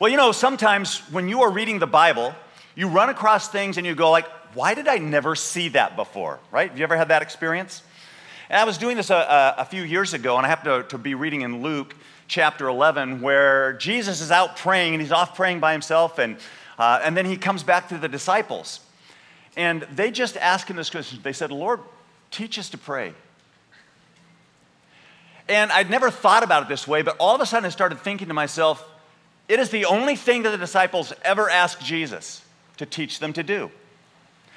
Well, you know, sometimes when you are reading the Bible, you run across things and you go like, why did I never see that before, right? Have you ever had that experience? And I was doing this a, a, a few years ago, and I happened to, to be reading in Luke chapter 11, where Jesus is out praying, and he's off praying by himself, and, uh, and then he comes back to the disciples. And they just ask him this question. They said, Lord, teach us to pray. And I'd never thought about it this way, but all of a sudden I started thinking to myself, it is the only thing that the disciples ever asked Jesus to teach them to do.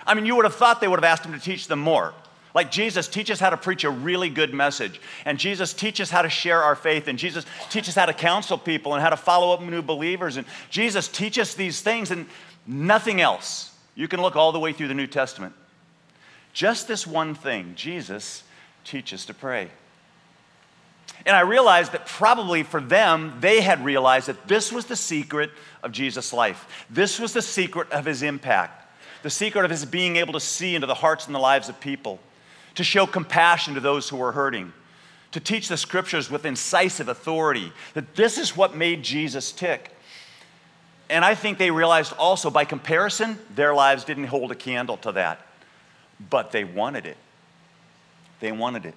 I mean, you would have thought they would have asked him to teach them more. Like Jesus, teach us how to preach a really good message. And Jesus, teach us how to share our faith. And Jesus, teach us how to counsel people and how to follow up new believers. And Jesus, teach us these things and nothing else. You can look all the way through the New Testament. Just this one thing Jesus, teach us to pray. And I realized that probably for them, they had realized that this was the secret of Jesus' life. This was the secret of his impact, the secret of his being able to see into the hearts and the lives of people, to show compassion to those who were hurting, to teach the scriptures with incisive authority, that this is what made Jesus tick. And I think they realized also by comparison, their lives didn't hold a candle to that, but they wanted it. They wanted it.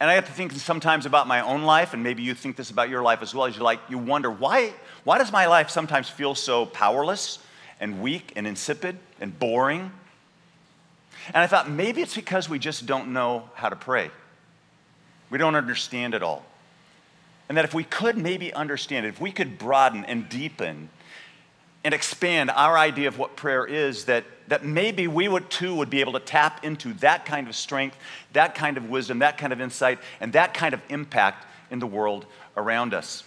And I have to think sometimes about my own life, and maybe you think this about your life as well, as you like, you wonder, why, why does my life sometimes feel so powerless and weak and insipid and boring? And I thought maybe it's because we just don't know how to pray. We don't understand it all. And that if we could maybe understand it, if we could broaden and deepen and expand our idea of what prayer is, that, that maybe we would too would be able to tap into that kind of strength, that kind of wisdom, that kind of insight, and that kind of impact in the world around us.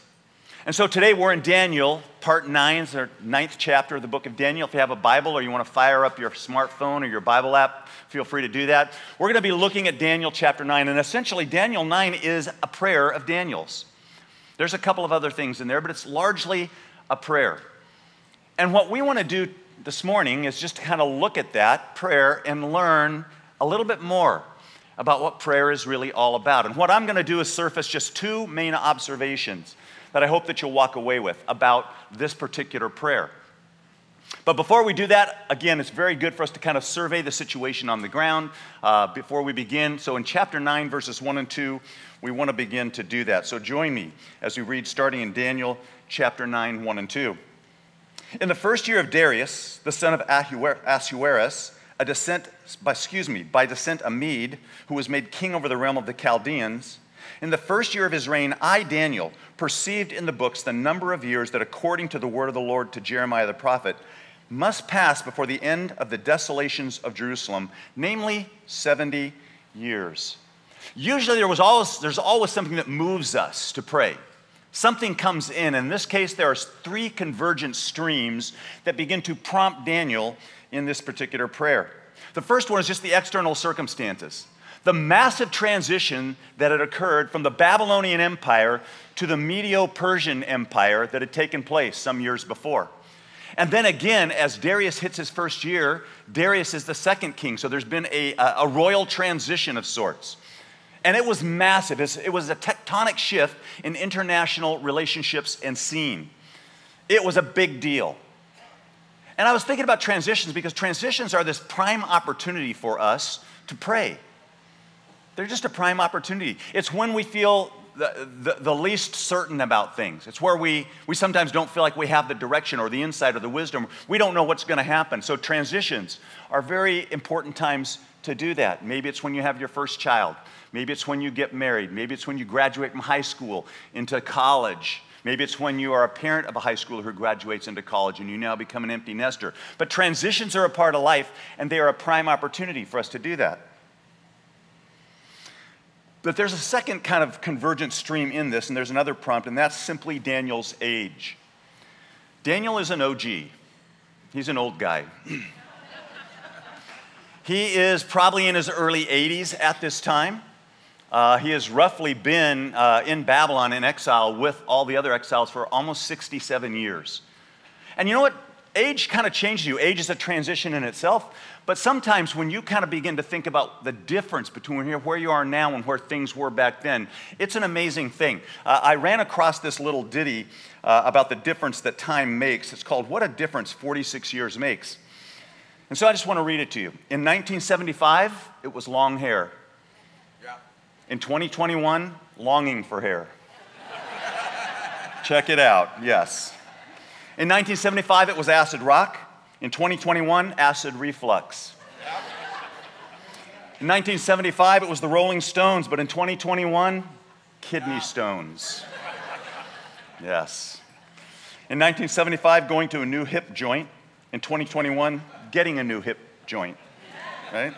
And so today we're in Daniel, part nine, our ninth chapter of the book of Daniel. If you have a Bible or you want to fire up your smartphone or your Bible app, feel free to do that. We're going to be looking at Daniel chapter nine, and essentially, Daniel nine is a prayer of Daniel's. There's a couple of other things in there, but it's largely a prayer. And what we want to do this morning is just kind of look at that prayer and learn a little bit more about what prayer is really all about. And what I'm going to do is surface just two main observations that I hope that you'll walk away with about this particular prayer. But before we do that, again, it's very good for us to kind of survey the situation on the ground uh, before we begin. So, in chapter 9, verses 1 and 2, we want to begin to do that. So, join me as we read starting in Daniel chapter 9, 1 and 2. In the first year of Darius, the son of Ahasuerus, a descent, by, excuse me, by descent a Mede, who was made king over the realm of the Chaldeans, in the first year of his reign, I, Daniel, perceived in the books the number of years that, according to the word of the Lord to Jeremiah the prophet, must pass before the end of the desolations of Jerusalem, namely 70 years. Usually there was always, there's always something that moves us to pray. Something comes in. In this case, there are three convergent streams that begin to prompt Daniel in this particular prayer. The first one is just the external circumstances. The massive transition that had occurred from the Babylonian Empire to the Medo Persian Empire that had taken place some years before. And then again, as Darius hits his first year, Darius is the second king. So there's been a, a royal transition of sorts. And it was massive. It was a tectonic shift in international relationships and scene. It was a big deal. And I was thinking about transitions because transitions are this prime opportunity for us to pray. They're just a prime opportunity. It's when we feel the, the, the, least certain about things. It's where we, we sometimes don't feel like we have the direction or the insight or the wisdom. We don't know what's going to happen. So, transitions are very important times to do that. Maybe it's when you have your first child. Maybe it's when you get married. Maybe it's when you graduate from high school into college. Maybe it's when you are a parent of a high schooler who graduates into college and you now become an empty nester. But transitions are a part of life, and they are a prime opportunity for us to do that. But there's a second kind of convergent stream in this, and there's another prompt, and that's simply Daniel's age. Daniel is an OG, he's an old guy. he is probably in his early 80s at this time. Uh, he has roughly been uh, in Babylon in exile with all the other exiles for almost 67 years. And you know what? age kind of changes you. Age is a transition in itself. But sometimes when you kind of begin to think about the difference between where you are now and where things were back then, it's an amazing thing. Uh, I ran across this little ditty uh, about the difference that time makes. It's called What a Difference 46 Years Makes. And so I just want to read it to you. In 1975, it was long hair. In 2021, longing for hair. Check it out, yes. In 1975, it was acid rock. In 2021, acid reflux. In 1975, it was the Rolling Stones, but in 2021, kidney stones. Yes. In 1975, going to a new hip joint. In 2021, getting a new hip joint. Right?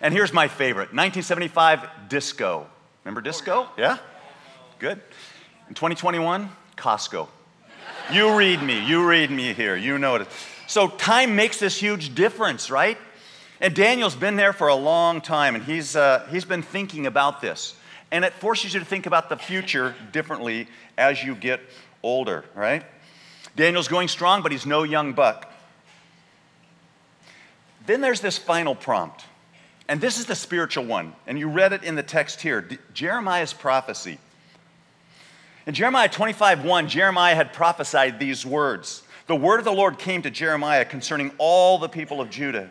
And here's my favorite 1975, disco. Remember disco? Yeah? Good. In 2021, Costco. You read me, you read me here, you know it. So time makes this huge difference, right? And Daniel's been there for a long time, and he's, uh, he's been thinking about this. And it forces you to think about the future differently as you get older, right? Daniel's going strong, but he's no young buck. Then there's this final prompt. And this is the spiritual one. And you read it in the text here Jeremiah's prophecy. In Jeremiah 25 1, Jeremiah had prophesied these words. The word of the Lord came to Jeremiah concerning all the people of Judah.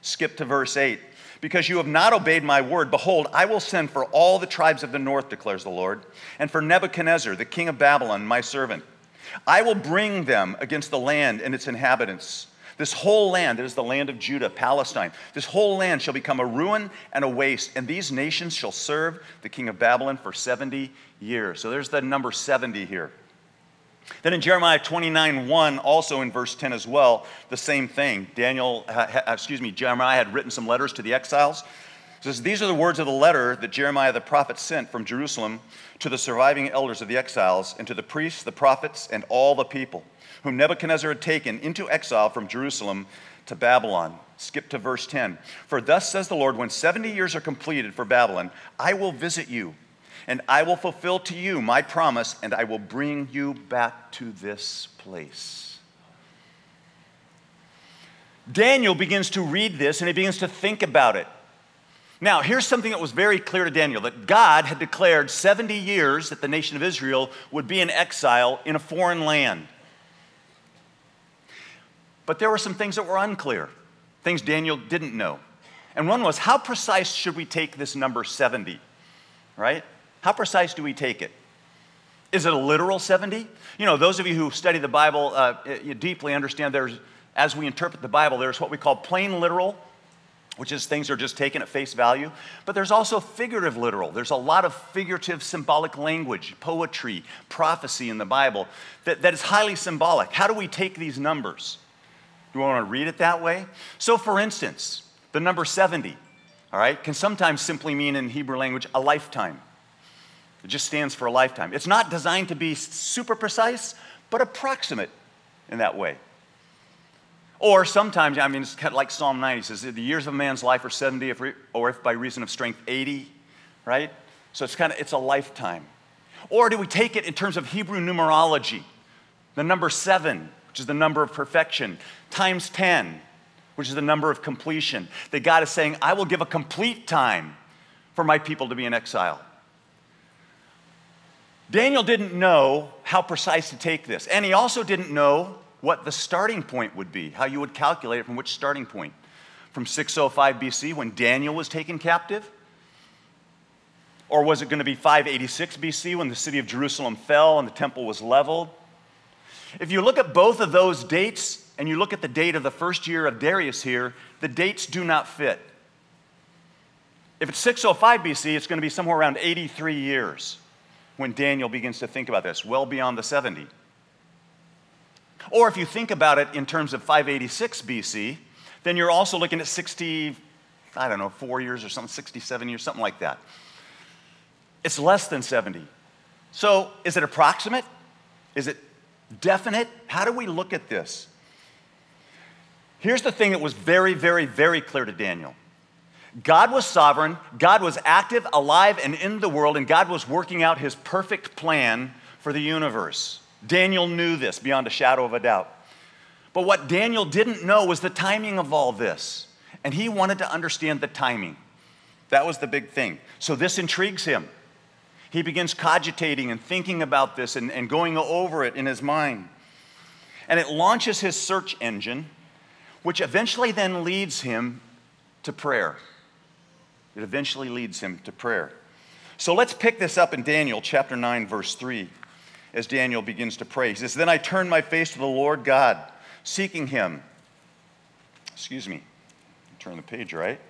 Skip to verse 8. Because you have not obeyed my word, behold, I will send for all the tribes of the north, declares the Lord, and for Nebuchadnezzar, the king of Babylon, my servant. I will bring them against the land and its inhabitants. This whole land, that is the land of Judah, Palestine, this whole land shall become a ruin and a waste, and these nations shall serve the king of Babylon for 70 years. So there's the number 70 here. Then in Jeremiah 29 1, also in verse 10 as well, the same thing. Daniel, uh, excuse me, Jeremiah had written some letters to the exiles. It says, These are the words of the letter that Jeremiah the prophet sent from Jerusalem to the surviving elders of the exiles, and to the priests, the prophets, and all the people, whom Nebuchadnezzar had taken into exile from Jerusalem to Babylon. Skip to verse 10. For thus says the Lord, when 70 years are completed for Babylon, I will visit you and I will fulfill to you my promise, and I will bring you back to this place. Daniel begins to read this and he begins to think about it. Now, here's something that was very clear to Daniel that God had declared 70 years that the nation of Israel would be in exile in a foreign land. But there were some things that were unclear, things Daniel didn't know. And one was how precise should we take this number 70? Right? How precise do we take it? Is it a literal 70? You know, those of you who study the Bible uh, deeply understand there's, as we interpret the Bible, there's what we call plain literal, which is things are just taken at face value. But there's also figurative literal. There's a lot of figurative symbolic language, poetry, prophecy in the Bible that, that is highly symbolic. How do we take these numbers? We want to read it that way? So, for instance, the number 70, all right, can sometimes simply mean in Hebrew language a lifetime. It just stands for a lifetime. It's not designed to be super precise, but approximate in that way. Or sometimes, I mean, it's kind of like Psalm 90 says, the years of a man's life are 70, if re- or if by reason of strength, 80, right? So it's kind of, it's a lifetime. Or do we take it in terms of Hebrew numerology? The number seven, which is the number of perfection, times 10, which is the number of completion. That God is saying, I will give a complete time for my people to be in exile. Daniel didn't know how precise to take this, and he also didn't know what the starting point would be, how you would calculate it from which starting point. From 605 BC when Daniel was taken captive? Or was it going to be 586 BC when the city of Jerusalem fell and the temple was leveled? If you look at both of those dates and you look at the date of the first year of Darius here, the dates do not fit. If it's 605 BC, it's going to be somewhere around 83 years when Daniel begins to think about this, well beyond the 70. Or if you think about it in terms of 586 BC, then you're also looking at 60, I don't know, four years or something, 67 years, something like that. It's less than 70. So is it approximate? Is it definite? How do we look at this? Here's the thing that was very, very, very clear to Daniel God was sovereign, God was active, alive, and in the world, and God was working out his perfect plan for the universe. Daniel knew this beyond a shadow of a doubt. But what Daniel didn't know was the timing of all this. And he wanted to understand the timing. That was the big thing. So this intrigues him. He begins cogitating and thinking about this and, and going over it in his mind. And it launches his search engine, which eventually then leads him to prayer. It eventually leads him to prayer. So let's pick this up in Daniel chapter 9, verse 3, as Daniel begins to pray. He says, Then I turned my face to the Lord God, seeking him. Excuse me, turn the page right.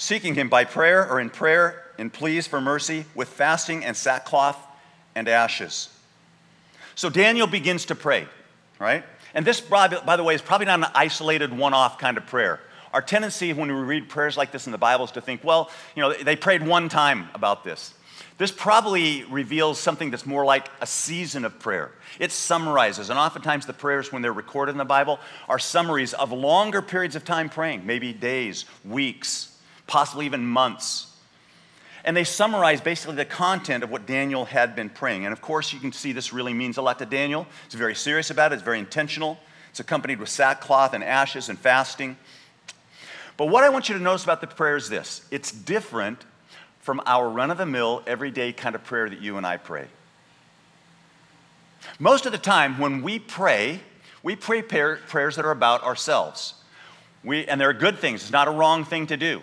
Seeking him by prayer or in prayer and pleas for mercy with fasting and sackcloth and ashes. So Daniel begins to pray, right? And this, by the way, is probably not an isolated one off kind of prayer. Our tendency when we read prayers like this in the Bible is to think, well, you know, they prayed one time about this. This probably reveals something that's more like a season of prayer. It summarizes, and oftentimes the prayers, when they're recorded in the Bible, are summaries of longer periods of time praying, maybe days, weeks, possibly even months. And they summarize basically the content of what Daniel had been praying. And of course, you can see this really means a lot to Daniel. It's very serious about it, it's very intentional. It's accompanied with sackcloth and ashes and fasting. But what I want you to notice about the prayer is this it's different from our run of the mill, everyday kind of prayer that you and I pray. Most of the time, when we pray, we pray prayers that are about ourselves. We, and they're good things, it's not a wrong thing to do.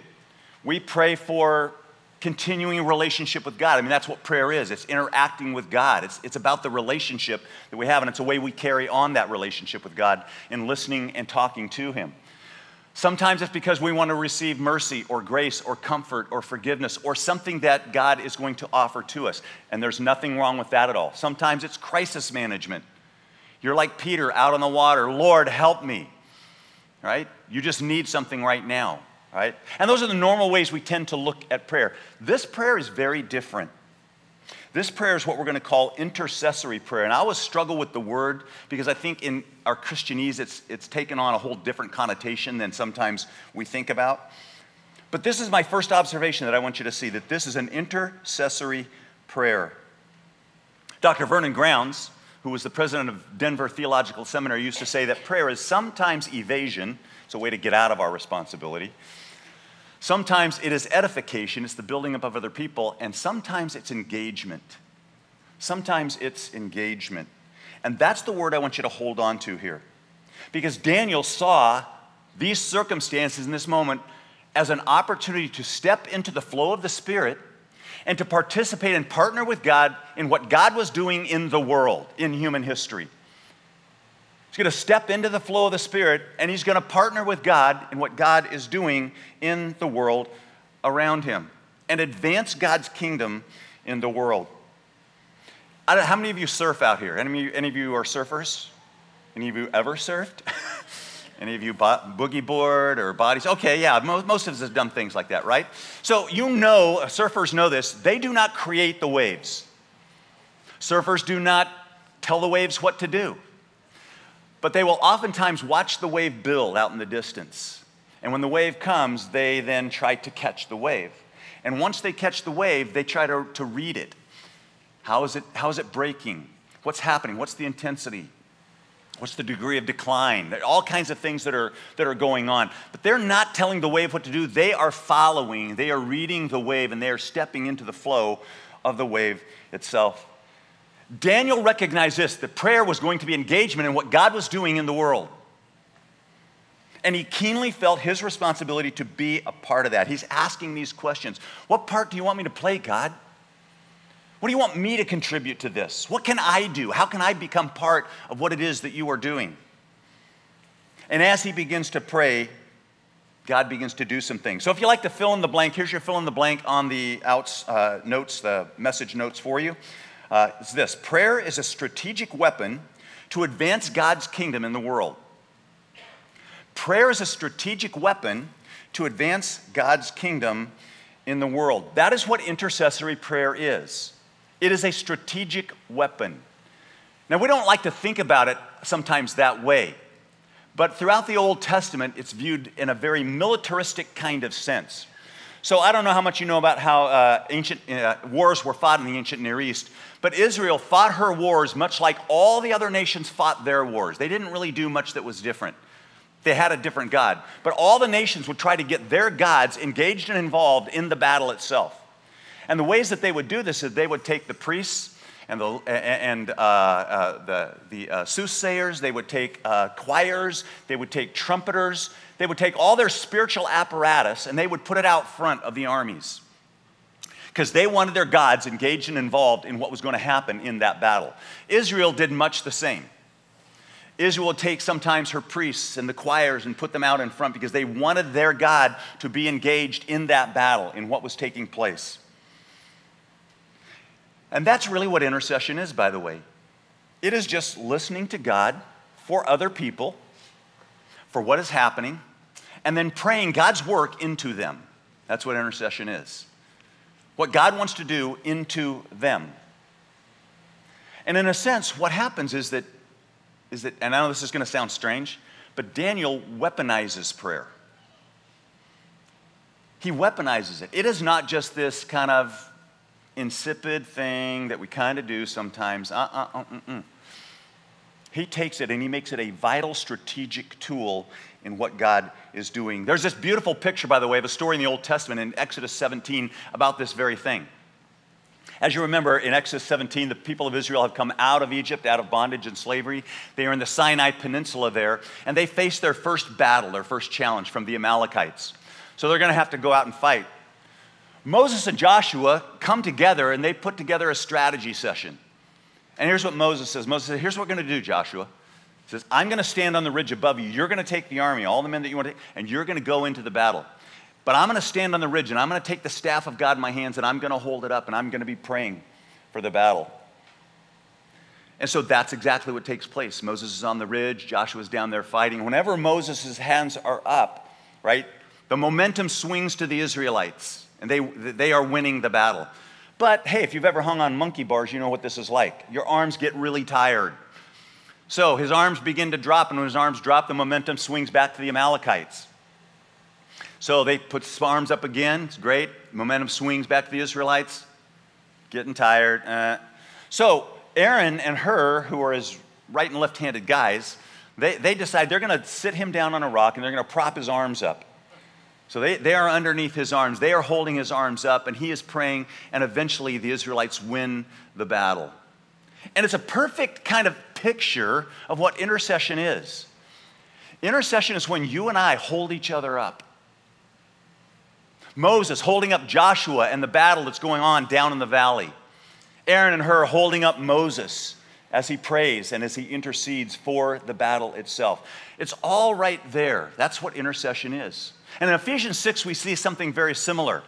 We pray for continuing relationship with God. I mean, that's what prayer is it's interacting with God, it's, it's about the relationship that we have, and it's a way we carry on that relationship with God in listening and talking to Him. Sometimes it's because we want to receive mercy or grace or comfort or forgiveness or something that God is going to offer to us. And there's nothing wrong with that at all. Sometimes it's crisis management. You're like Peter out on the water Lord, help me. Right? You just need something right now right? And those are the normal ways we tend to look at prayer. This prayer is very different. This prayer is what we're going to call intercessory prayer. And I always struggle with the word because I think in our Christianese it's, it's taken on a whole different connotation than sometimes we think about. But this is my first observation that I want you to see that this is an intercessory prayer. Dr. Vernon Grounds, who was the president of Denver Theological Seminary, used to say that prayer is sometimes evasion it's a way to get out of our responsibility. Sometimes it is edification, it's the building up of other people, and sometimes it's engagement. Sometimes it's engagement. And that's the word I want you to hold on to here. Because Daniel saw these circumstances in this moment as an opportunity to step into the flow of the Spirit and to participate and partner with God in what God was doing in the world, in human history. He's going to step into the flow of the Spirit and he's going to partner with God in what God is doing in the world around him and advance God's kingdom in the world. how many of you surf out here? Any of you, any of you are surfers? Any of you ever surfed? Any of you bought boogie board or bodies? Okay, yeah, most, most of us have done things like that, right? So you know, surfers know this, they do not create the waves. Surfers do not tell the waves what to do. But they will oftentimes watch the wave build out in the distance. And when the wave comes, they then try to catch the wave. And once they catch the wave, they try to, to read it. How is it, how is it breaking? What's happening? What's the intensity? What's the degree of decline? There are all kinds of things that are, that are going on. But they're not telling the wave what to do. They are following, they are reading the wave, and they are stepping into the flow of the wave itself. Daniel recognized this that prayer was going to be engagement in what God was doing in the world. And he keenly felt his responsibility to be a part of that. He's asking these questions What part do you want me to play, God? What do you want me to contribute to this? What can I do? How can I become part of what it is that you are doing? And as he begins to pray, God begins to do some things. So if you like to fill in the blank, here's your fill in the blank on the outs uh, notes, the message notes for you uh, is this prayer is a strategic weapon to advance God's kingdom in the world. Prayer is a strategic weapon to advance God's kingdom in the world. That is what intercessory prayer is. It is a strategic weapon. Now, we don't like to think about it sometimes that way, but throughout the Old Testament, it's viewed in a very militaristic kind of sense. So I don't know how much you know about how uh, ancient uh, wars were fought in the ancient Near East, but Israel fought her wars much like all the other nations fought their wars. They didn't really do much that was different. They had a different God. But all the nations would try to get their gods engaged and involved in the battle itself. And the ways that they would do this is they would take the priests and the, and, uh, uh, the, the uh, soothsayers, they would take uh, choirs, they would take trumpeters, they would take all their spiritual apparatus and they would put it out front of the armies because they wanted their gods engaged and involved in what was going to happen in that battle. Israel did much the same. Israel take sometimes her priests and the choirs and put them out in front because they wanted their God to be engaged in that battle, in what was taking place. And that's really what intercession is, by the way. It is just listening to God for other people, for what is happening, and then praying God's work into them. That's what intercession is. What God wants to do into them. And in a sense, what happens is that, is that and I know this is going to sound strange, but Daniel weaponizes prayer. He weaponizes it. It is not just this kind of insipid thing that we kind of do sometimes. Uh, uh, uh. He takes it and he makes it a vital strategic tool in what God is doing. There's this beautiful picture, by the way, of a story in the Old Testament in Exodus 17 about this very thing. As you remember, in Exodus 17, the people of Israel have come out of Egypt, out of bondage and slavery. They are in the Sinai Peninsula there, and they face their first battle, their first challenge from the Amalekites. So they're going to have to go out and fight. Moses and Joshua come together and they put together a strategy session. And here's what Moses says Moses says, Here's what we're going to do, Joshua. He says, I'm going to stand on the ridge above you. You're going to take the army, all the men that you want to take, and you're going to go into the battle. But I'm going to stand on the ridge and I'm going to take the staff of God in my hands and I'm going to hold it up and I'm going to be praying for the battle. And so that's exactly what takes place. Moses is on the ridge, Joshua's down there fighting. Whenever Moses' hands are up, right, the momentum swings to the Israelites and they, they are winning the battle. But hey, if you've ever hung on monkey bars, you know what this is like. Your arms get really tired. So his arms begin to drop, and when his arms drop, the momentum swings back to the Amalekites. So they put his arms up again. It's great. Momentum swings back to the Israelites. Getting tired. Uh. So Aaron and Hur, who are his right and left handed guys, they, they decide they're going to sit him down on a rock and they're going to prop his arms up. So they, they are underneath his arms. They are holding his arms up, and he is praying, and eventually the Israelites win the battle. And it's a perfect kind of picture of what intercession is. Intercession is when you and I hold each other up. Moses holding up Joshua and the battle that's going on down in the valley. Aaron and Hur holding up Moses as he prays and as he intercedes for the battle itself. It's all right there. That's what intercession is. And in Ephesians 6, we see something very similar,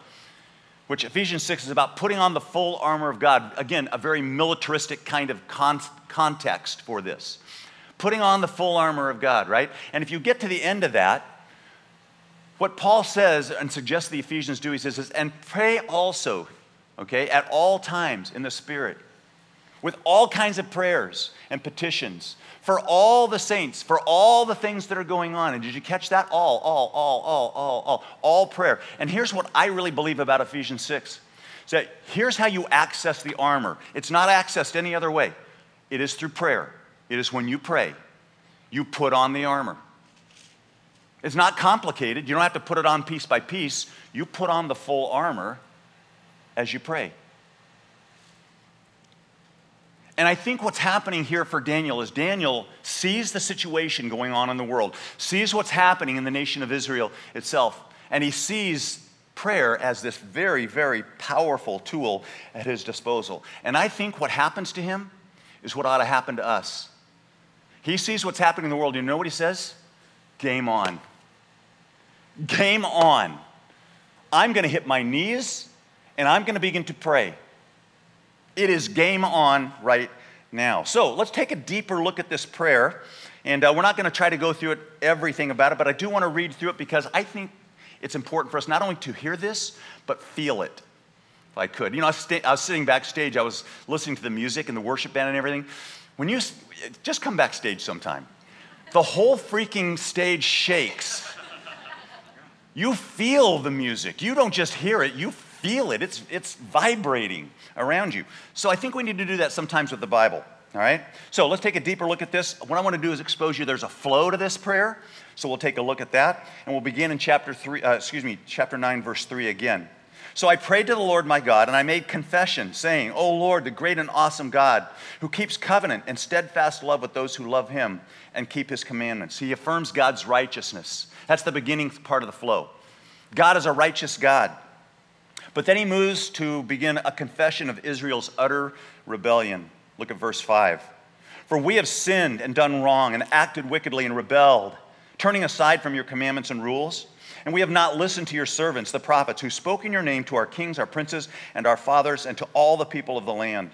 which Ephesians 6 is about putting on the full armor of God. Again, a very militaristic kind of con- context for this. Putting on the full armor of God, right? And if you get to the end of that, what Paul says and suggests the Ephesians do, he says, and pray also, okay, at all times in the Spirit, with all kinds of prayers and petitions for all the saints, for all the things that are going on. And did you catch that? All, all, all, all, all, all, all prayer. And here's what I really believe about Ephesians 6. So here's how you access the armor. It's not accessed any other way. It is through prayer. It is when you pray, you put on the armor. It's not complicated. You don't have to put it on piece by piece. You put on the full armor as you pray. And I think what's happening here for Daniel is Daniel sees the situation going on in the world, sees what's happening in the nation of Israel itself, and he sees prayer as this very, very powerful tool at his disposal. And I think what happens to him is what ought to happen to us. He sees what's happening in the world. You know what he says? Game on. Game on. I'm going to hit my knees and I'm going to begin to pray. It is game on right now. So let's take a deeper look at this prayer. And uh, we're not going to try to go through it, everything about it, but I do want to read through it because I think it's important for us not only to hear this, but feel it. If I could. You know, I I was sitting backstage, I was listening to the music and the worship band and everything. When you just come backstage sometime, the whole freaking stage shakes You feel the music. You don't just hear it, you feel it. It's, it's vibrating around you. So I think we need to do that sometimes with the Bible. All right? So let's take a deeper look at this. What I want to do is expose you. There's a flow to this prayer. So we'll take a look at that. And we'll begin in chapter 3, uh, excuse me, chapter 9, verse 3 again. So I prayed to the Lord my God, and I made confession, saying, O Lord, the great and awesome God, who keeps covenant and steadfast love with those who love him and keep his commandments. He affirms God's righteousness. That's the beginning part of the flow. God is a righteous God. But then he moves to begin a confession of Israel's utter rebellion. Look at verse 5. For we have sinned and done wrong and acted wickedly and rebelled, turning aside from your commandments and rules. And we have not listened to your servants, the prophets, who spoke in your name to our kings, our princes, and our fathers, and to all the people of the land.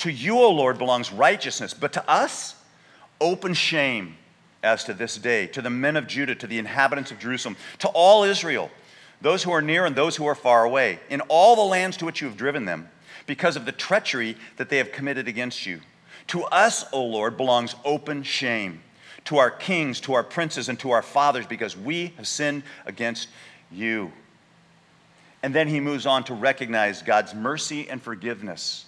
To you, O Lord, belongs righteousness, but to us, open shame as to this day, to the men of Judah, to the inhabitants of Jerusalem, to all Israel, those who are near and those who are far away, in all the lands to which you have driven them because of the treachery that they have committed against you. To us, O Lord, belongs open shame, to our kings, to our princes, and to our fathers, because we have sinned against you. And then he moves on to recognize God's mercy and forgiveness.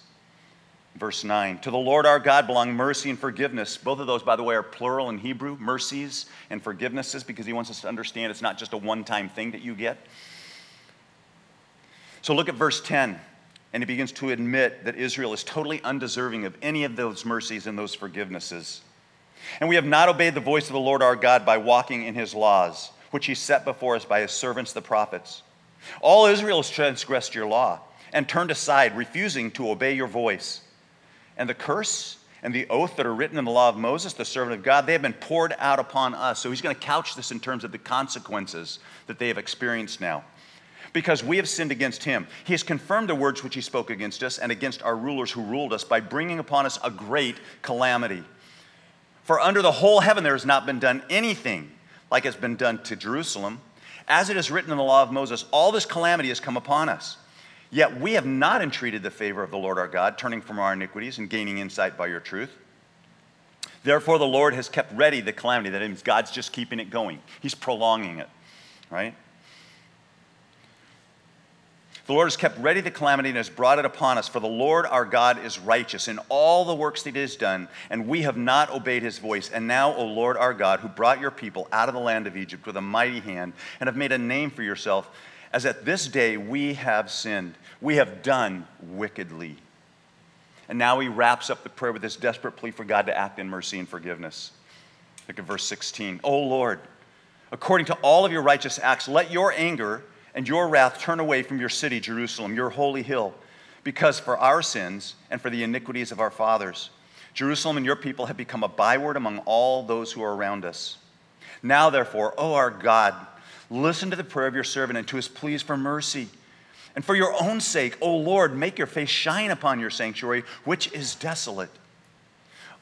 Verse 9 To the Lord our God belong mercy and forgiveness. Both of those, by the way, are plural in Hebrew mercies and forgivenesses because he wants us to understand it's not just a one time thing that you get. So look at verse 10 and he begins to admit that Israel is totally undeserving of any of those mercies and those forgivenesses. And we have not obeyed the voice of the Lord our God by walking in his laws, which he set before us by his servants the prophets. All Israel has transgressed your law and turned aside, refusing to obey your voice. And the curse and the oath that are written in the law of Moses, the servant of God, they have been poured out upon us. So he's going to couch this in terms of the consequences that they have experienced now because we have sinned against him. He has confirmed the words which he spoke against us and against our rulers who ruled us by bringing upon us a great calamity. For under the whole heaven there has not been done anything like has been done to Jerusalem. As it is written in the law of Moses, all this calamity has come upon us. Yet we have not entreated the favor of the Lord our God, turning from our iniquities and gaining insight by your truth. Therefore, the Lord has kept ready the calamity. That means God's just keeping it going, He's prolonging it, right? The Lord has kept ready the calamity and has brought it upon us. For the Lord our God is righteous in all the works that he has done, and we have not obeyed his voice. And now, O Lord our God, who brought your people out of the land of Egypt with a mighty hand, and have made a name for yourself, as at this day we have sinned, we have done wickedly. And now he wraps up the prayer with this desperate plea for God to act in mercy and forgiveness. Look at verse 16. O Lord, according to all of your righteous acts, let your anger and your wrath turn away from your city, Jerusalem, your holy hill, because for our sins and for the iniquities of our fathers, Jerusalem and your people have become a byword among all those who are around us. Now, therefore, O our God, listen to the prayer of your servant and to his pleas for mercy. And for your own sake, O Lord, make your face shine upon your sanctuary, which is desolate.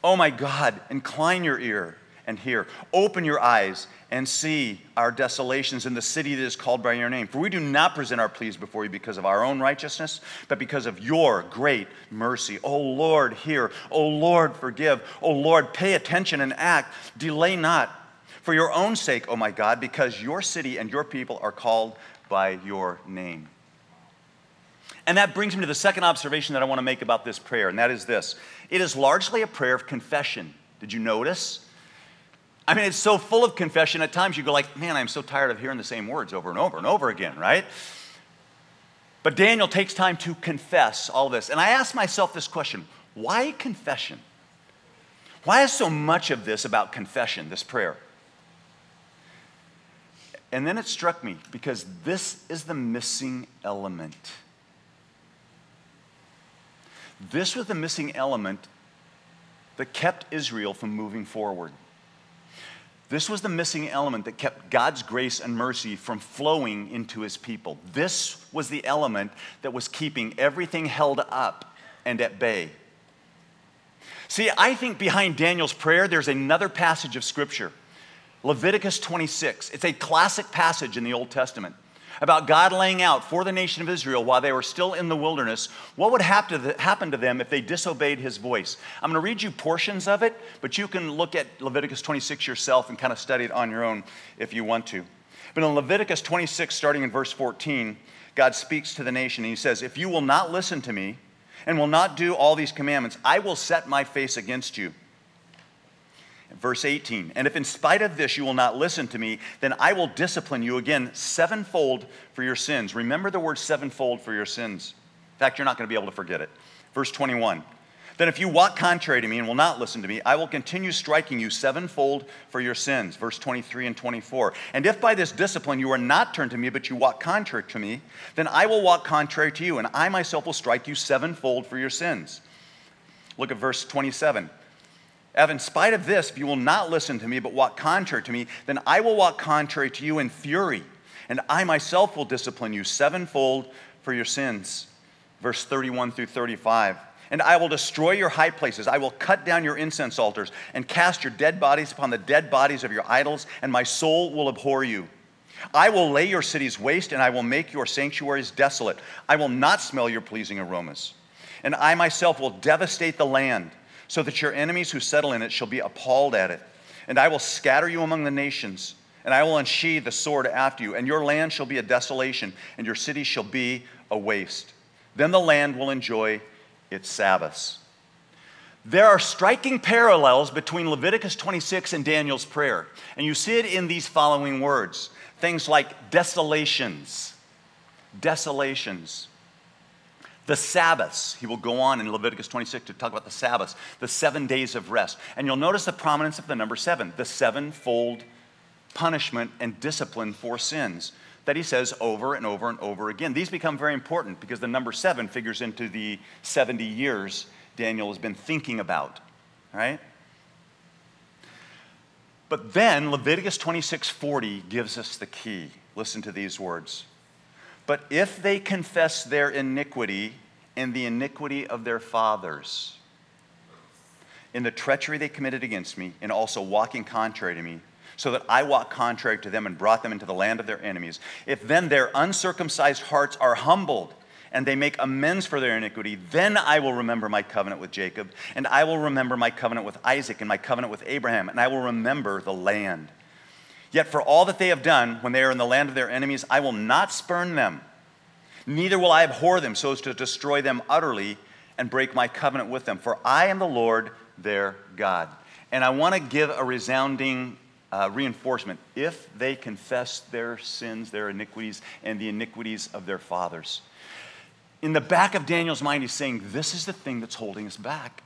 O my God, incline your ear and hear. Open your eyes and see our desolations in the city that is called by your name. For we do not present our pleas before you because of our own righteousness, but because of your great mercy. O Lord, hear. O Lord, forgive. O Lord, pay attention and act. Delay not. For your own sake, O my God, because your city and your people are called by your name. And that brings me to the second observation that I want to make about this prayer, and that is this it is largely a prayer of confession. Did you notice? I mean, it's so full of confession at times you go like, man, I'm so tired of hearing the same words over and over and over again, right? But Daniel takes time to confess all this. And I ask myself this question why confession? Why is so much of this about confession, this prayer? And then it struck me because this is the missing element. This was the missing element that kept Israel from moving forward. This was the missing element that kept God's grace and mercy from flowing into his people. This was the element that was keeping everything held up and at bay. See, I think behind Daniel's prayer, there's another passage of Scripture Leviticus 26. It's a classic passage in the Old Testament about God laying out for the nation of Israel while they were still in the wilderness what would happen to them if they disobeyed his voice. I'm going to read you portions of it, but you can look at Leviticus 26 yourself and kind of study it on your own if you want to. But in Leviticus 26, starting in verse 14, God speaks to the nation and he says, If you will not listen to me and will not do all these commandments, I will set my face against you. Verse 18, and if in spite of this you will not listen to me, then I will discipline you again sevenfold for your sins. Remember the word sevenfold for your sins. In fact, you're not going to be able to forget it. Verse 21, then, if you walk contrary to me and will not listen to me, I will continue striking you sevenfold for your sins. Verse 23 and 24. And if by this discipline you are not turned to me, but you walk contrary to me, then I will walk contrary to you, and I myself will strike you sevenfold for your sins. Look at verse 27. If in spite of this, if you will not listen to me, but walk contrary to me, then I will walk contrary to you in fury, and I myself will discipline you sevenfold for your sins. Verse 31 through 35. And I will destroy your high places. I will cut down your incense altars and cast your dead bodies upon the dead bodies of your idols, and my soul will abhor you. I will lay your cities waste, and I will make your sanctuaries desolate. I will not smell your pleasing aromas. And I myself will devastate the land, so that your enemies who settle in it shall be appalled at it. And I will scatter you among the nations, and I will unsheathe the sword after you, and your land shall be a desolation, and your cities shall be a waste. Then the land will enjoy its Sabbaths. There are striking parallels between Leviticus 26 and Daniel's prayer. And you see it in these following words things like desolations, desolations. The Sabbaths, he will go on in Leviticus 26 to talk about the Sabbaths, the seven days of rest. And you'll notice the prominence of the number seven, the sevenfold punishment and discipline for sins that he says over and over and over again. These become very important because the number seven figures into the 70 years Daniel has been thinking about, right? But then Leviticus 26:40 gives us the key. Listen to these words. But if they confess their iniquity and the iniquity of their fathers, in the treachery they committed against me, and also walking contrary to me, so that I walked contrary to them and brought them into the land of their enemies. If then their uncircumcised hearts are humbled, and they make amends for their iniquity, then I will remember my covenant with Jacob, and I will remember my covenant with Isaac, and my covenant with Abraham, and I will remember the land. Yet for all that they have done when they are in the land of their enemies, I will not spurn them, neither will I abhor them so as to destroy them utterly and break my covenant with them. For I am the Lord their God. And I want to give a resounding uh, reinforcement if they confess their sins, their iniquities, and the iniquities of their fathers. In the back of Daniel's mind, he's saying, This is the thing that's holding us back.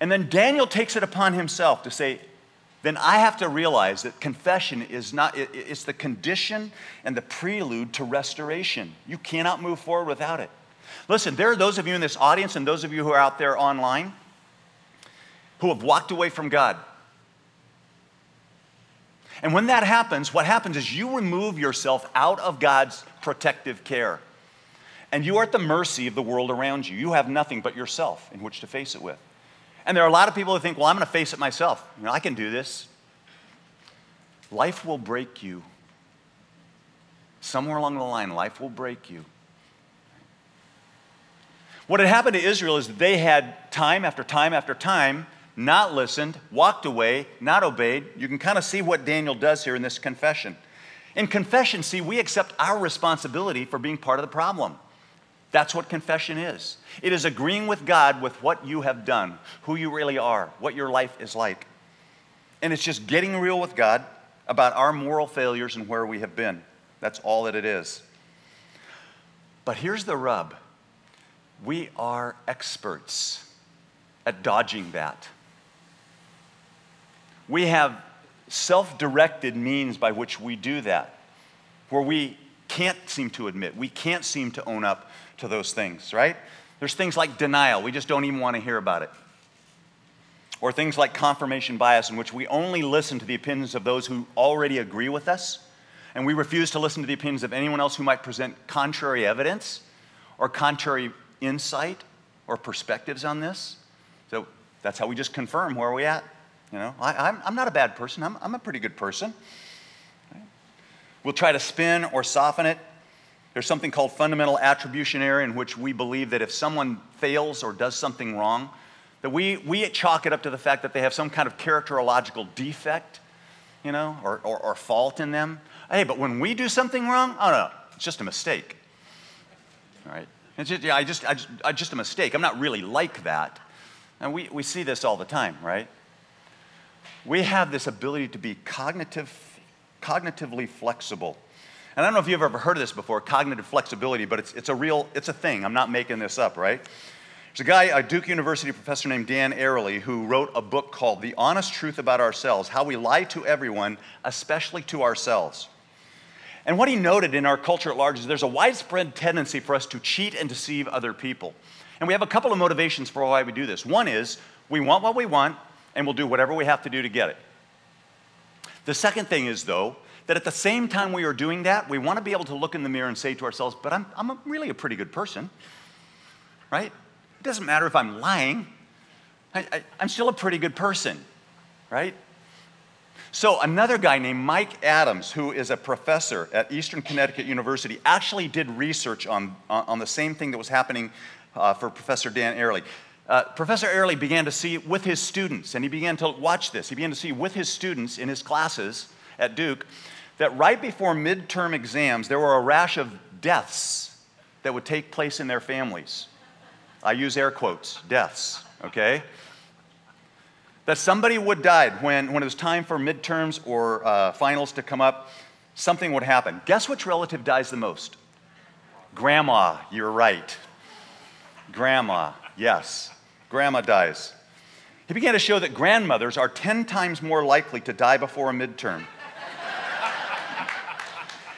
And then Daniel takes it upon himself to say, then I have to realize that confession is not, it's the condition and the prelude to restoration. You cannot move forward without it. Listen, there are those of you in this audience and those of you who are out there online who have walked away from God. And when that happens, what happens is you remove yourself out of God's protective care. And you are at the mercy of the world around you. You have nothing but yourself in which to face it with. And there are a lot of people who think, well, I'm going to face it myself. You know, I can do this. Life will break you. Somewhere along the line, life will break you. What had happened to Israel is they had time after time after time not listened, walked away, not obeyed. You can kind of see what Daniel does here in this confession. In confession, see, we accept our responsibility for being part of the problem. That's what confession is. It is agreeing with God with what you have done, who you really are, what your life is like. And it's just getting real with God about our moral failures and where we have been. That's all that it is. But here's the rub we are experts at dodging that. We have self directed means by which we do that, where we can't seem to admit, we can't seem to own up to those things, right? There's things like denial, we just don't even want to hear about it. Or things like confirmation bias, in which we only listen to the opinions of those who already agree with us, and we refuse to listen to the opinions of anyone else who might present contrary evidence or contrary insight or perspectives on this. So that's how we just confirm where we're at. You know, I, am I'm, I'm not a bad person. I'm, I'm a pretty good person. We'll try to spin or soften it. There's something called fundamental attribution error, in which we believe that if someone fails or does something wrong, that we, we chalk it up to the fact that they have some kind of characterological defect you know, or, or, or fault in them. Hey, but when we do something wrong, oh no, it's just a mistake. All right? It's just, yeah, I just, I just, I just a mistake. I'm not really like that. And we, we see this all the time, right? We have this ability to be cognitive, cognitively flexible. And I don't know if you've ever heard of this before, cognitive flexibility, but it's, it's a real, it's a thing. I'm not making this up, right? There's a guy, a Duke University professor named Dan Ariely, who wrote a book called The Honest Truth About Ourselves How We Lie to Everyone, Especially to Ourselves. And what he noted in our culture at large is there's a widespread tendency for us to cheat and deceive other people. And we have a couple of motivations for why we do this. One is we want what we want, and we'll do whatever we have to do to get it. The second thing is, though, that at the same time we are doing that, we want to be able to look in the mirror and say to ourselves, but I'm, I'm really a pretty good person, right? It doesn't matter if I'm lying, I, I, I'm still a pretty good person, right? So, another guy named Mike Adams, who is a professor at Eastern Connecticut University, actually did research on, on, the same thing that was happening uh, for Professor Dan Ariely. Uh, Professor Ariely began to see with his students, and he began to watch this. He began to see with his students in his classes at Duke that right before midterm exams, there were a rash of deaths that would take place in their families. I use air quotes, deaths, okay? That somebody would die when, when it was time for midterms or uh, finals to come up, something would happen. Guess which relative dies the most? Grandma, you're right. Grandma, yes. Grandma dies. He began to show that grandmothers are 10 times more likely to die before a midterm,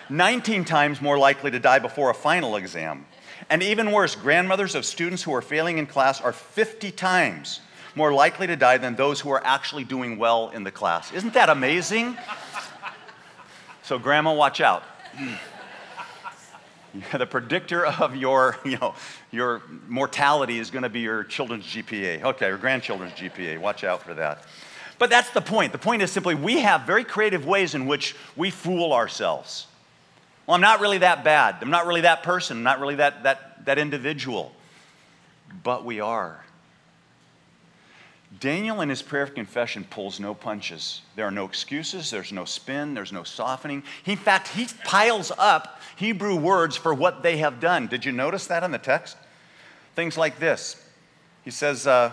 19 times more likely to die before a final exam. And even worse, grandmothers of students who are failing in class are 50 times more likely to die than those who are actually doing well in the class. Isn't that amazing? So, grandma, watch out. the predictor of your, you know, your mortality is going to be your children's GPA. Okay, your grandchildren's GPA. Watch out for that. But that's the point. The point is simply we have very creative ways in which we fool ourselves. Well, I'm not really that bad. I'm not really that person. I'm not really that, that, that individual. But we are. Daniel in his prayer of confession pulls no punches. There are no excuses, there's no spin, there's no softening. in fact, he piles up Hebrew words for what they have done. Did you notice that in the text? Things like this. He says, uh,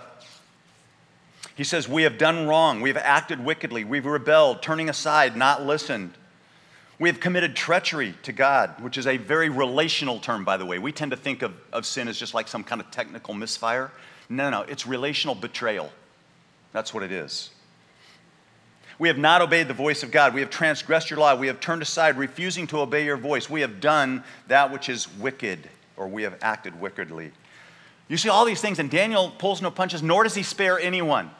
he says, We have done wrong. We have acted wickedly. We've rebelled, turning aside, not listened. We have committed treachery to God, which is a very relational term, by the way. We tend to think of, of sin as just like some kind of technical misfire. No, no, it's relational betrayal. That's what it is. We have not obeyed the voice of God. We have transgressed your law. We have turned aside, refusing to obey your voice. We have done that which is wicked, or we have acted wickedly. You see all these things, and Daniel pulls no punches, nor does he spare anyone.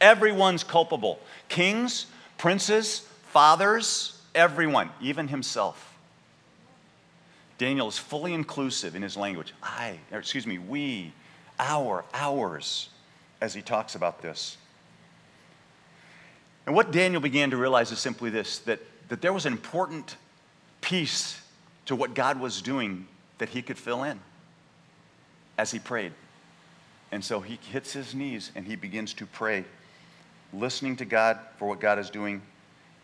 Everyone's culpable kings, princes, fathers, everyone, even himself. Daniel is fully inclusive in his language. I, or excuse me, we, our, ours, as he talks about this. And what Daniel began to realize is simply this that, that there was an important piece to what God was doing that he could fill in as he prayed. And so he hits his knees and he begins to pray, listening to God for what God is doing,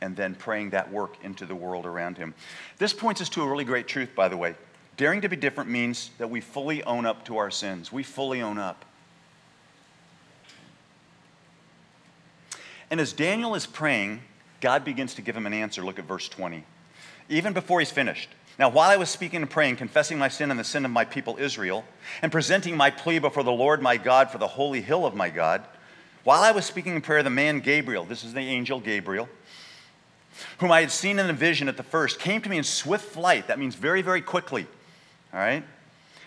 and then praying that work into the world around him. This points us to a really great truth, by the way. Daring to be different means that we fully own up to our sins. We fully own up. And as Daniel is praying, God begins to give him an answer. Look at verse 20. Even before he's finished. Now, while I was speaking and praying, confessing my sin and the sin of my people Israel, and presenting my plea before the Lord my God for the holy hill of my God, while I was speaking in prayer, the man Gabriel, this is the angel Gabriel, whom I had seen in a vision at the first, came to me in swift flight. That means very, very quickly, all right?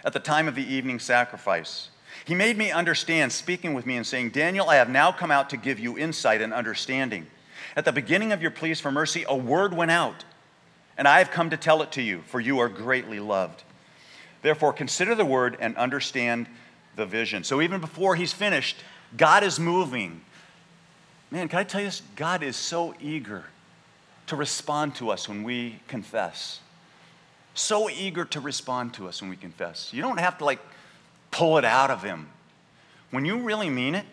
At the time of the evening sacrifice. He made me understand, speaking with me and saying, Daniel, I have now come out to give you insight and understanding. At the beginning of your pleas for mercy, a word went out, and I have come to tell it to you, for you are greatly loved. Therefore, consider the word and understand the vision. So, even before he's finished, God is moving. Man, can I tell you this? God is so eager to respond to us when we confess. So eager to respond to us when we confess. You don't have to like pull it out of him. When you really mean it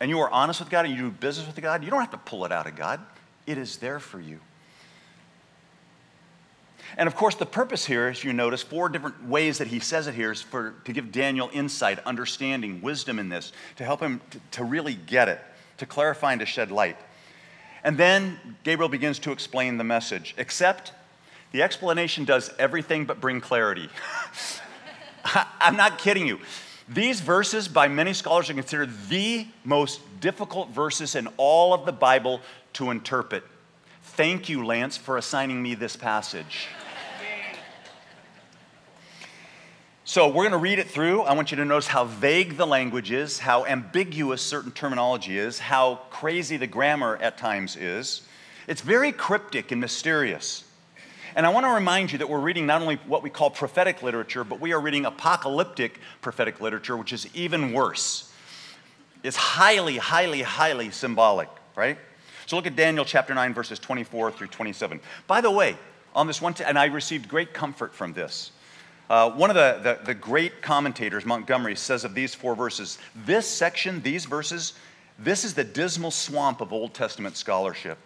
and you are honest with God and you do business with God, you don't have to pull it out of God. It is there for you. And of course, the purpose here, as you notice, four different ways that he says it here is for, to give Daniel insight, understanding, wisdom in this, to help him to, to really get it, to clarify and to shed light. And then Gabriel begins to explain the message, except the explanation does everything but bring clarity. I'm not kidding you. These verses, by many scholars, are considered the most difficult verses in all of the Bible to interpret. Thank you, Lance, for assigning me this passage. So, we're going to read it through. I want you to notice how vague the language is, how ambiguous certain terminology is, how crazy the grammar at times is. It's very cryptic and mysterious. And I want to remind you that we're reading not only what we call prophetic literature, but we are reading apocalyptic prophetic literature, which is even worse. It's highly, highly, highly symbolic, right? So look at Daniel chapter 9, verses 24 through 27. By the way, on this one, t- and I received great comfort from this. Uh, one of the, the, the great commentators, Montgomery, says of these four verses this section, these verses, this is the dismal swamp of Old Testament scholarship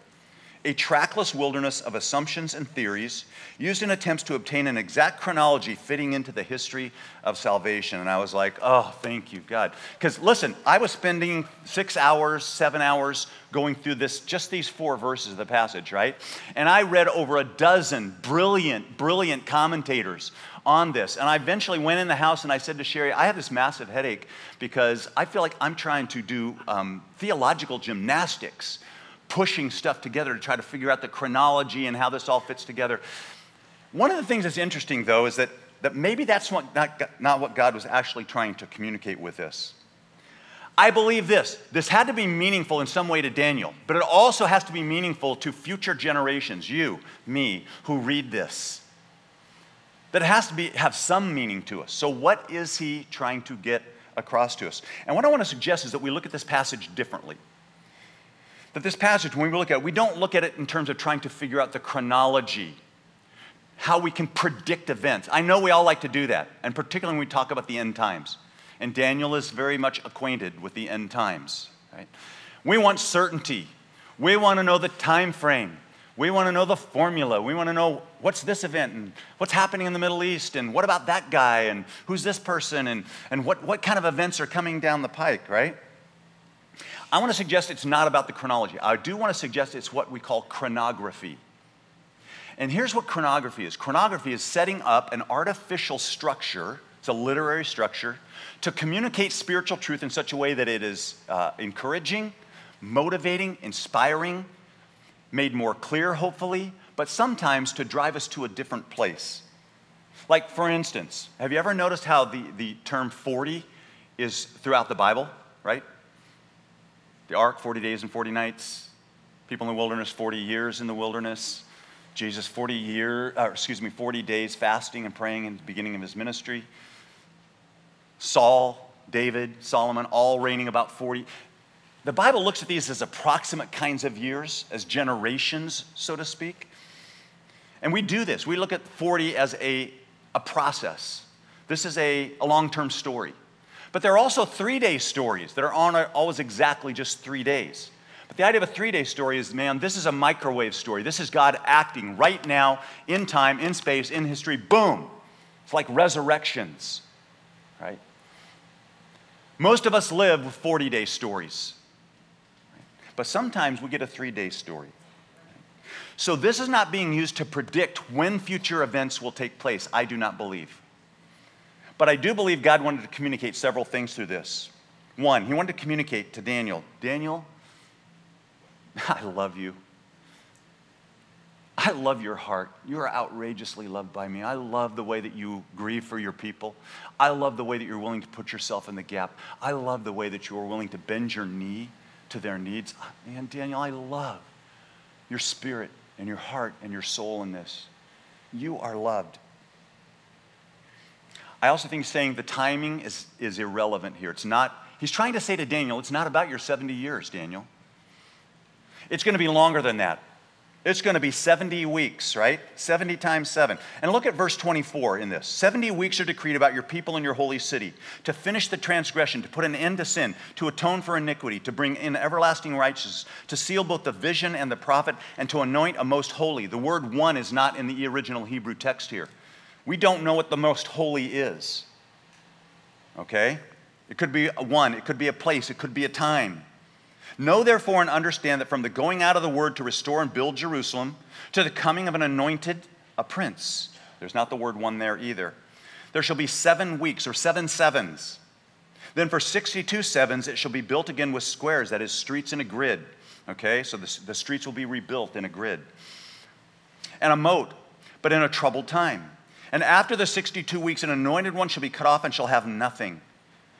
a trackless wilderness of assumptions and theories used in attempts to obtain an exact chronology fitting into the history of salvation. And I was like, oh, thank you, God. Because listen, I was spending six hours, seven hours going through this, just these four verses of the passage, right? And I read over a dozen brilliant, brilliant commentators on this. And I eventually went in the house and I said to Sherry, I have this massive headache because I feel like I'm trying to do um, theological gymnastics pushing stuff together to try to figure out the chronology and how this all fits together. One of the things that's interesting, though, is that, that maybe that's what, not, not what God was actually trying to communicate with this. I believe this. This had to be meaningful in some way to Daniel, but it also has to be meaningful to future generations, you, me, who read this. That has to be, have some meaning to us. So, what is he trying to get across to us? And what I want to suggest is that we look at this passage differently that this passage, when we look at it, we don't look at it in terms of trying to figure out the chronology, how we can predict events. I know we all like to do that, and particularly when we talk about the end times. And Daniel is very much acquainted with the end times, right? We want certainty. We want to know the time frame. We want to know the formula. We want to know what's this event and what's happening in the Middle East and what about that guy and who's this person and, and what, what kind of events are coming down the pike, right? I want to suggest it's not about the chronology. I do want to suggest it's what we call chronography. And here's what chronography is chronography is setting up an artificial structure, it's a literary structure, to communicate spiritual truth in such a way that it is uh, encouraging, motivating, inspiring, made more clear, hopefully, but sometimes to drive us to a different place. Like, for instance, have you ever noticed how the, the term 40 is throughout the Bible, right? The ark, 40 days and 40 nights. People in the wilderness, 40 years in the wilderness. Jesus, 40 year, uh, excuse me, 40 days fasting and praying in the beginning of his ministry. Saul, David, Solomon, all reigning about 40. The Bible looks at these as approximate kinds of years, as generations, so to speak. And we do this. We look at 40 as a, a process. This is a, a long term story. But there are also three day stories that are on always exactly just three days. But the idea of a three day story is man, this is a microwave story. This is God acting right now, in time, in space, in history. Boom. It's like resurrections, right? Most of us live with 40 day stories. But sometimes we get a three day story. So this is not being used to predict when future events will take place. I do not believe. But I do believe God wanted to communicate several things through this. One, he wanted to communicate to Daniel Daniel, I love you. I love your heart. You are outrageously loved by me. I love the way that you grieve for your people. I love the way that you're willing to put yourself in the gap. I love the way that you are willing to bend your knee to their needs. Man, Daniel, I love your spirit and your heart and your soul in this. You are loved. I also think saying the timing is, is irrelevant here. It's not, he's trying to say to Daniel, it's not about your 70 years, Daniel. It's going to be longer than that. It's going to be 70 weeks, right? 70 times 7. And look at verse 24 in this. 70 weeks are decreed about your people and your holy city, to finish the transgression, to put an end to sin, to atone for iniquity, to bring in everlasting righteousness, to seal both the vision and the prophet, and to anoint a most holy. The word one is not in the original Hebrew text here. We don't know what the most holy is. Okay? It could be one, it could be a place, it could be a time. Know therefore and understand that from the going out of the word to restore and build Jerusalem to the coming of an anointed, a prince, there's not the word one there either, there shall be seven weeks or seven sevens. Then for 62 sevens it shall be built again with squares, that is, streets in a grid. Okay, so the, the streets will be rebuilt in a grid. And a moat, but in a troubled time. And after the 62 weeks, an anointed one shall be cut off and shall have nothing.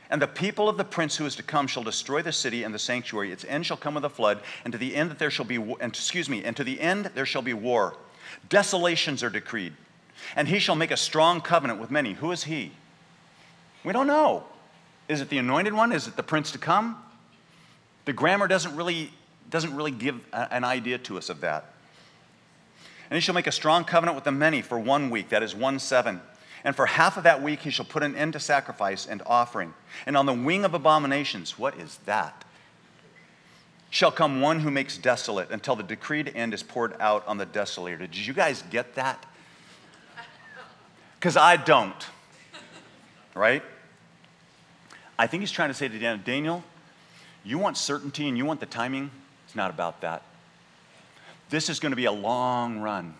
And the people of the prince who is to come shall destroy the city and the sanctuary. Its end shall come with a flood, and to the end that there shall be, and excuse me, and to the end there shall be war. Desolations are decreed. And he shall make a strong covenant with many. Who is he? We don't know. Is it the anointed one? Is it the prince to come? The grammar doesn't really, doesn't really give a, an idea to us of that. And he shall make a strong covenant with the many for one week, that is one seven. And for half of that week he shall put an end to sacrifice and offering. And on the wing of abominations, what is that? Shall come one who makes desolate until the decreed end is poured out on the desolator. Did you guys get that? Because I don't. Right? I think he's trying to say to Daniel, Daniel, you want certainty and you want the timing? It's not about that. This is going to be a long run.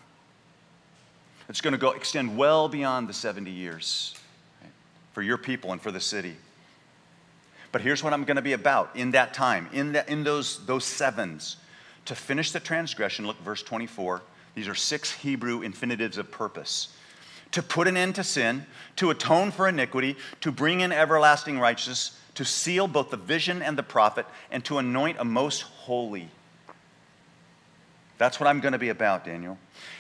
It's going to go extend well beyond the 70 years for your people and for the city. But here's what I'm going to be about in that time, in, that, in those, those sevens. To finish the transgression, look, verse 24. These are six Hebrew infinitives of purpose. To put an end to sin, to atone for iniquity, to bring in everlasting righteousness, to seal both the vision and the prophet, and to anoint a most holy. That's what I'm going to be about, Daniel.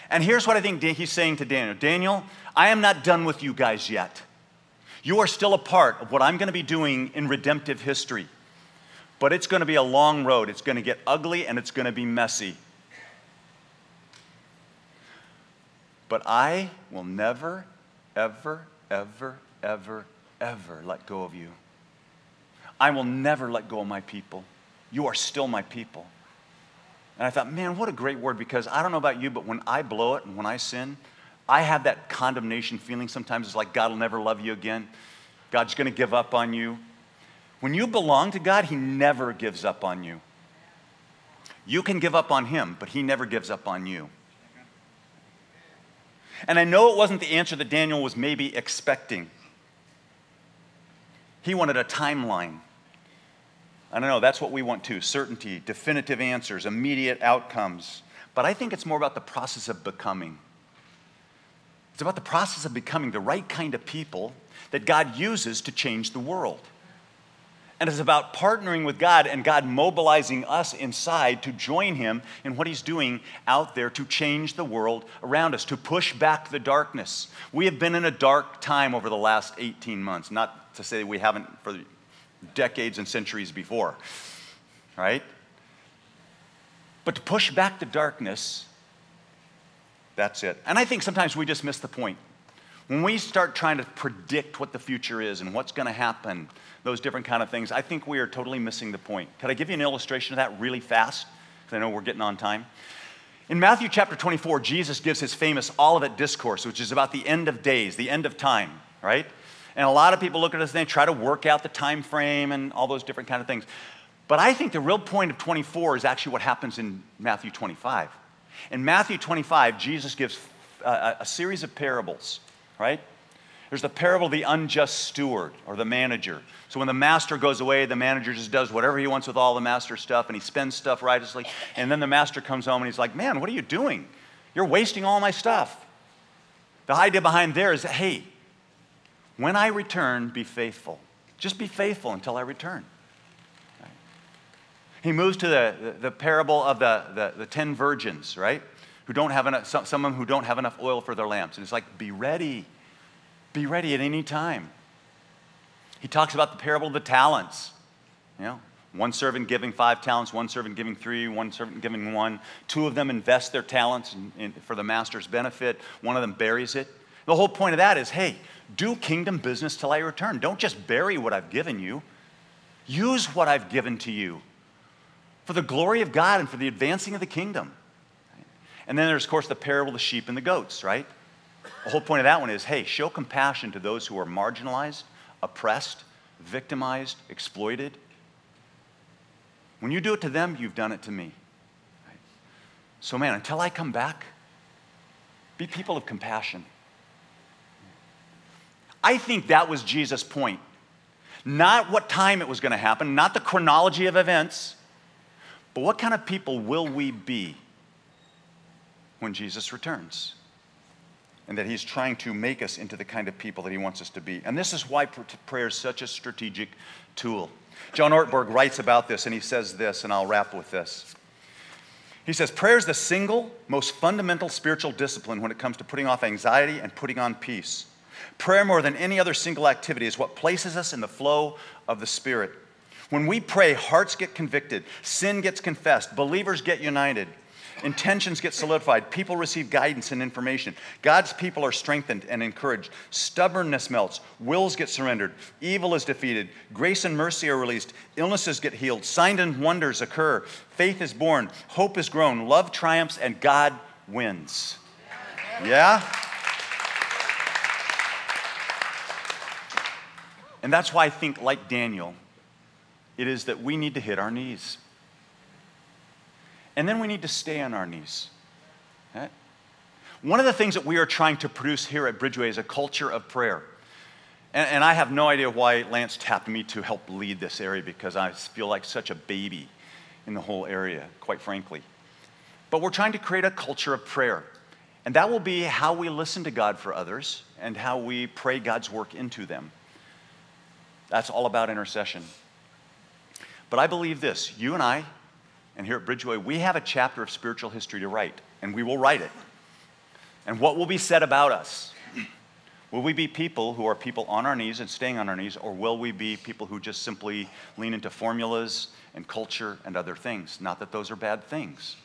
And here's what I think he's saying to Daniel Daniel, I am not done with you guys yet. You are still a part of what I'm going to be doing in redemptive history. But it's going to be a long road. It's going to get ugly and it's going to be messy. But I will never, ever, ever, ever, ever let go of you. I will never let go of my people. You are still my people. And I thought, man, what a great word because I don't know about you, but when I blow it and when I sin, I have that condemnation feeling sometimes. It's like God will never love you again. God's going to give up on you. When you belong to God, He never gives up on you. You can give up on Him, but He never gives up on you. And I know it wasn't the answer that Daniel was maybe expecting. He wanted a timeline. I don't know, that's what we want too certainty, definitive answers, immediate outcomes. But I think it's more about the process of becoming. It's about the process of becoming the right kind of people that God uses to change the world. And it's about partnering with God and God mobilizing us inside to join Him in what He's doing out there to change the world around us, to push back the darkness. We have been in a dark time over the last 18 months. Not to say we haven't for decades and centuries before, right? But to push back the darkness, that's it. And I think sometimes we just miss the point. When we start trying to predict what the future is and what's going to happen, those different kind of things, I think we are totally missing the point. Could I give you an illustration of that really fast? Because I know we're getting on time. In Matthew chapter 24, Jesus gives his famous Olivet Discourse, which is about the end of days, the end of time, right? And a lot of people look at this and they try to work out the time frame and all those different kind of things. But I think the real point of 24 is actually what happens in Matthew 25. In Matthew 25, Jesus gives uh, a, a series of parables, right? There's the parable of the unjust steward or the manager. So when the master goes away, the manager just does whatever he wants with all the master stuff and he spends stuff righteously. And then the master comes home and he's like, Man, what are you doing? You're wasting all my stuff. The idea behind there is hey, when I return, be faithful. Just be faithful until I return. He moves to the, the, the parable of the, the, the, 10 virgins, right? Who don't have enough, some, some of them who don't have enough oil for their lamps. And it's like, be ready. Be ready at any time. He talks about the parable of the talents. You know, One servant giving five talents, one servant giving three, one servant giving one. Two of them invest their talents in, in, for the master's benefit, one of them buries it. The whole point of that is hey, do kingdom business till I return. Don't just bury what I've given you, use what I've given to you for the glory of God and for the advancing of the kingdom. And then there's, of course, the parable of the sheep and the goats, right? The whole point of that one is hey, show compassion to those who are marginalized, oppressed, victimized, exploited. When you do it to them, you've done it to me. So, man, until I come back, be people of compassion. I think that was Jesus' point. Not what time it was going to happen, not the chronology of events, but what kind of people will we be when Jesus returns? And that he's trying to make us into the kind of people that he wants us to be. And this is why prayer is such a strategic tool. John Ortberg writes about this, and he says this, and I'll wrap with this. He says, Prayer is the single most fundamental spiritual discipline when it comes to putting off anxiety and putting on peace. Prayer, more than any other single activity, is what places us in the flow of the Spirit. When we pray, hearts get convicted, sin gets confessed, believers get united, intentions get solidified, people receive guidance and information. God's people are strengthened and encouraged. Stubbornness melts, wills get surrendered, evil is defeated, grace and mercy are released, illnesses get healed, signs and wonders occur, faith is born, hope is grown, love triumphs, and God wins. Yeah? And that's why I think, like Daniel, it is that we need to hit our knees. And then we need to stay on our knees. Okay? One of the things that we are trying to produce here at Bridgeway is a culture of prayer. And, and, I have no idea why Lance tapped me to help lead this area because I feel like such a baby in the whole area, quite frankly. But we're trying to create a culture of prayer. And that will be how we listen to God for others and how we pray God's work into them. That's all about intercession. But I believe this you and I, and here at Bridgeway, we have a chapter of spiritual history to write, and we will write it. And what will be said about us? Will we be people who are people on our knees and staying on our knees, or will we be people who just simply lean into formulas and culture and other things? Not that those are bad things.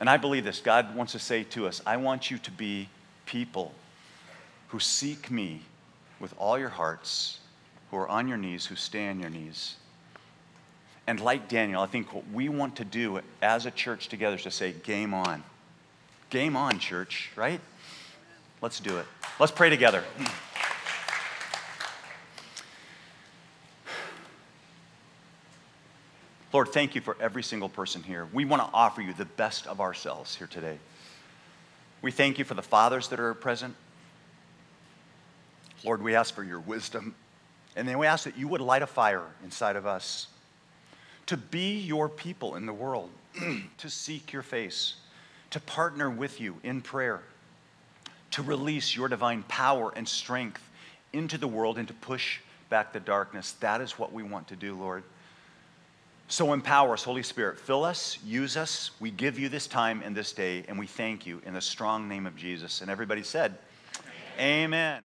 And I believe this God wants to say to us, I want you to be people who seek me with all your hearts, who are on your knees, who stay on your knees. And like Daniel, I think what we want to do as a church together is to say, game on. Game on, church, right? Let's do it. Let's pray together. Lord, thank you for every single person here. We want to offer you the best of ourselves here today. We thank you for the fathers that are present. Lord, we ask for your wisdom. And then we ask that you would light a fire inside of us to be your people in the world, to seek your face, to partner with you in prayer, to release your divine power and strength into the world and to push back the darkness. That is what we want to do, Lord. So empower us, Holy Spirit. Fill us, use us. We give you this time and this day, and we thank you in the strong name of Jesus. And everybody said, Amen. Amen.